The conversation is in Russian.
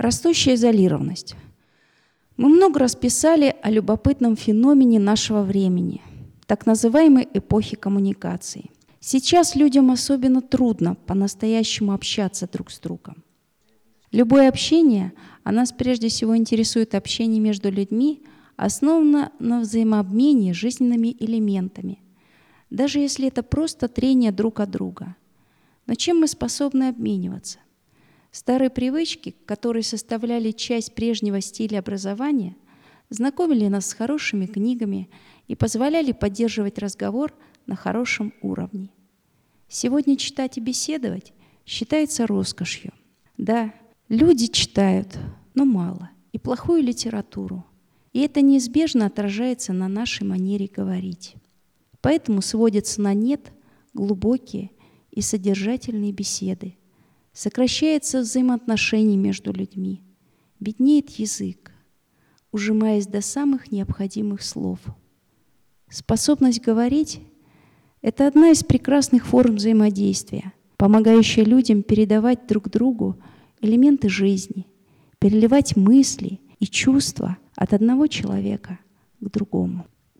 Растущая изолированность. Мы много раз писали о любопытном феномене нашего времени, так называемой эпохи коммуникации. Сейчас людям особенно трудно по-настоящему общаться друг с другом. Любое общение, а нас прежде всего интересует общение между людьми, основано на взаимообмене жизненными элементами, даже если это просто трение друг от друга. Но чем мы способны обмениваться? Старые привычки, которые составляли часть прежнего стиля образования, знакомили нас с хорошими книгами и позволяли поддерживать разговор на хорошем уровне. Сегодня читать и беседовать считается роскошью. Да, люди читают, но мало, и плохую литературу. И это неизбежно отражается на нашей манере говорить. Поэтому сводятся на нет глубокие и содержательные беседы, Сокращается взаимоотношения между людьми. Беднеет язык, ужимаясь до самых необходимых слов. Способность говорить — это одна из прекрасных форм взаимодействия, помогающая людям передавать друг другу элементы жизни, переливать мысли и чувства от одного человека к другому.